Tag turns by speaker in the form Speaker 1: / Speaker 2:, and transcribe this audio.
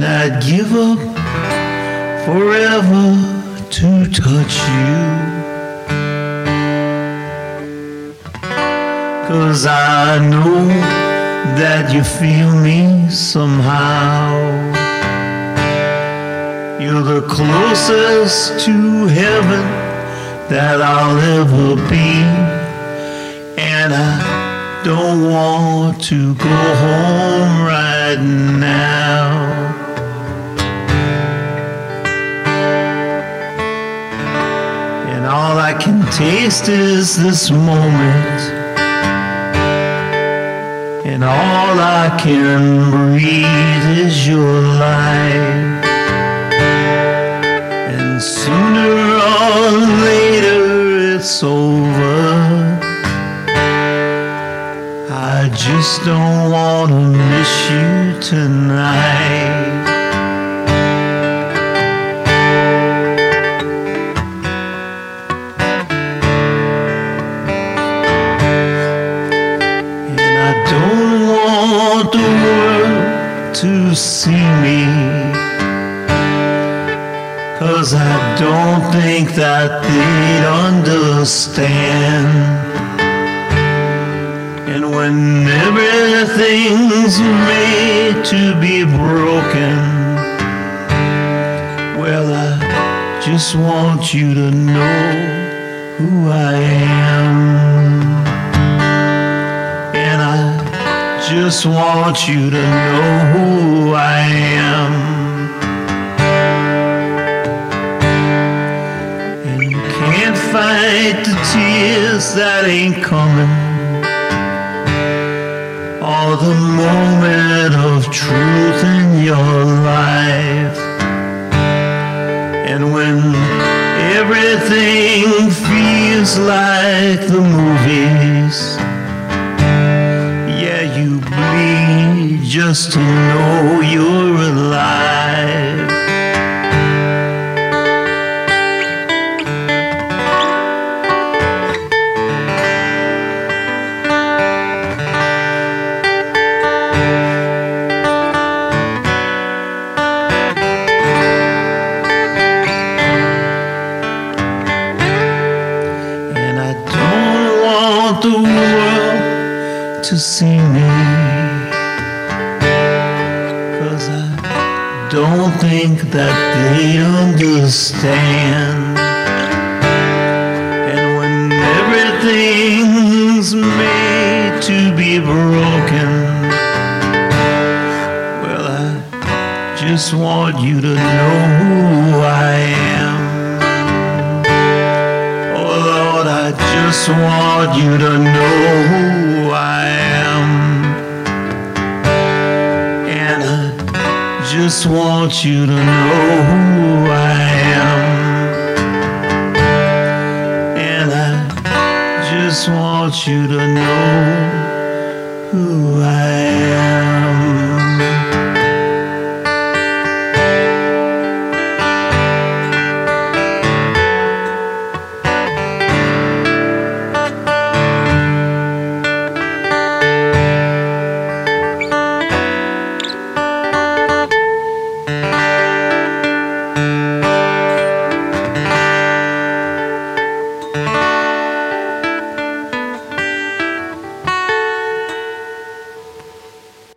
Speaker 1: and I'd give up forever to touch you. Cause I know that you feel me somehow. You're the closest to heaven that I'll ever be. And I don't want to go home right now. Can taste is this moment. And all I can breathe is your light. And sooner or later it's over. I just don't want to miss you tonight. Want the world to see me. Cause I don't think that they'd understand. And when everything's made to be broken, well, I just want you to know who I am. Just want you to know who I am. And you can't fight the tears that ain't coming. Or the moment of truth in your life. And when everything feels like the movies. Just to know you're alive. And I don't want the world to see me. Don't think that they understand. And when everything's made to be broken, well, I just want you to know who I am. Oh Lord, I just want you to know just want you to know who I am. And I just want you to know who I